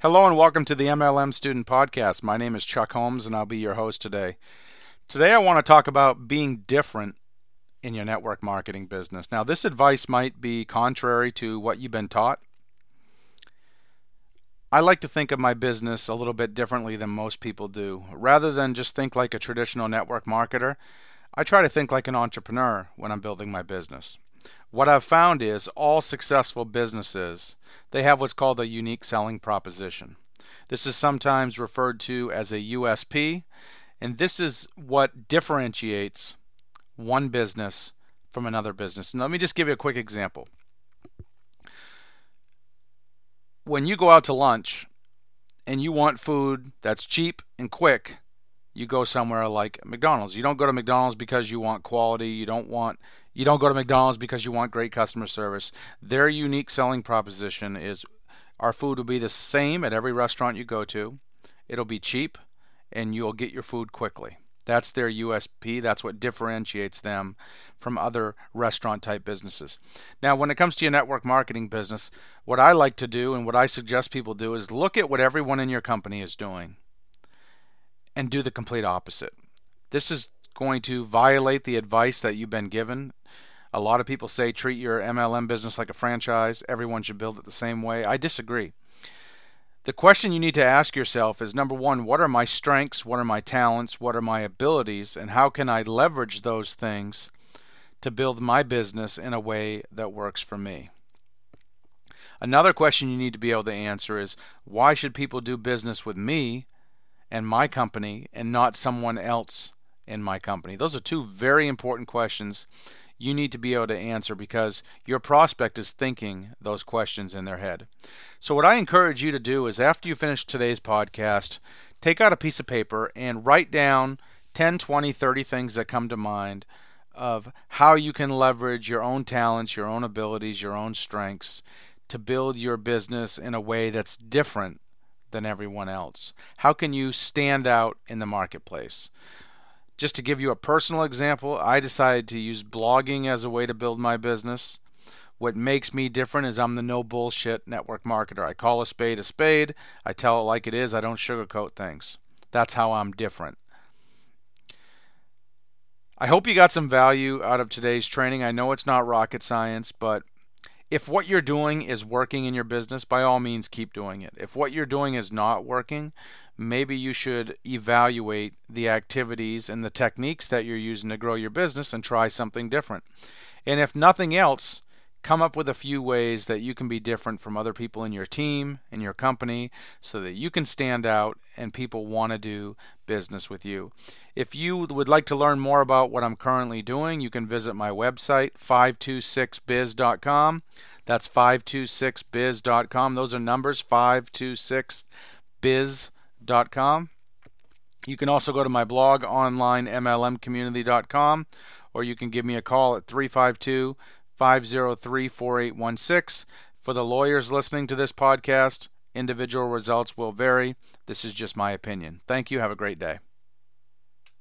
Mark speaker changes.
Speaker 1: Hello and welcome to the MLM Student Podcast. My name is Chuck Holmes and I'll be your host today. Today I want to talk about being different in your network marketing business. Now, this advice might be contrary to what you've been taught. I like to think of my business a little bit differently than most people do. Rather than just think like a traditional network marketer, I try to think like an entrepreneur when I'm building my business. What I've found is all successful businesses, they have what's called a unique selling proposition. This is sometimes referred to as a USP, and this is what differentiates one business from another business. And let me just give you a quick example. When you go out to lunch and you want food that's cheap and quick, you go somewhere like McDonald's. You don't go to McDonald's because you want quality. You don't want you don't go to McDonald's because you want great customer service. Their unique selling proposition is our food will be the same at every restaurant you go to. It'll be cheap and you'll get your food quickly. That's their USP. That's what differentiates them from other restaurant type businesses. Now, when it comes to your network marketing business, what I like to do and what I suggest people do is look at what everyone in your company is doing and do the complete opposite. This is going to violate the advice that you've been given. A lot of people say treat your MLM business like a franchise, everyone should build it the same way. I disagree. The question you need to ask yourself is number one, what are my strengths? What are my talents? What are my abilities? And how can I leverage those things to build my business in a way that works for me? Another question you need to be able to answer is why should people do business with me and my company and not someone else in my company? Those are two very important questions you need to be able to answer because your prospect is thinking those questions in their head. So, what I encourage you to do is after you finish today's podcast, take out a piece of paper and write down 10, 20, 30 things that come to mind of how you can leverage your own talents, your own abilities, your own strengths to build your business in a way that's different than everyone else? How can you stand out in the marketplace? Just to give you a personal example, I decided to use blogging as a way to build my business. What makes me different is I'm the no bullshit network marketer. I call a spade a spade. I tell it like it is. I don't sugarcoat things. That's how I'm different. I hope you got some value out of today's training. I know it's not rocket science, but if what you're doing is working in your business, by all means keep doing it. If what you're doing is not working, maybe you should evaluate the activities and the techniques that you're using to grow your business and try something different. And if nothing else, come up with a few ways that you can be different from other people in your team, in your company, so that you can stand out and people want to do business with you. If you would like to learn more about what I'm currently doing, you can visit my website, 526biz.com. That's 526biz.com. Those are numbers, 526biz.com. You can also go to my blog onlinemlmcommunity.com, or you can give me a call at 352 503 4816. For the lawyers listening to this podcast, individual results will vary. This is just my opinion. Thank you. Have a great day.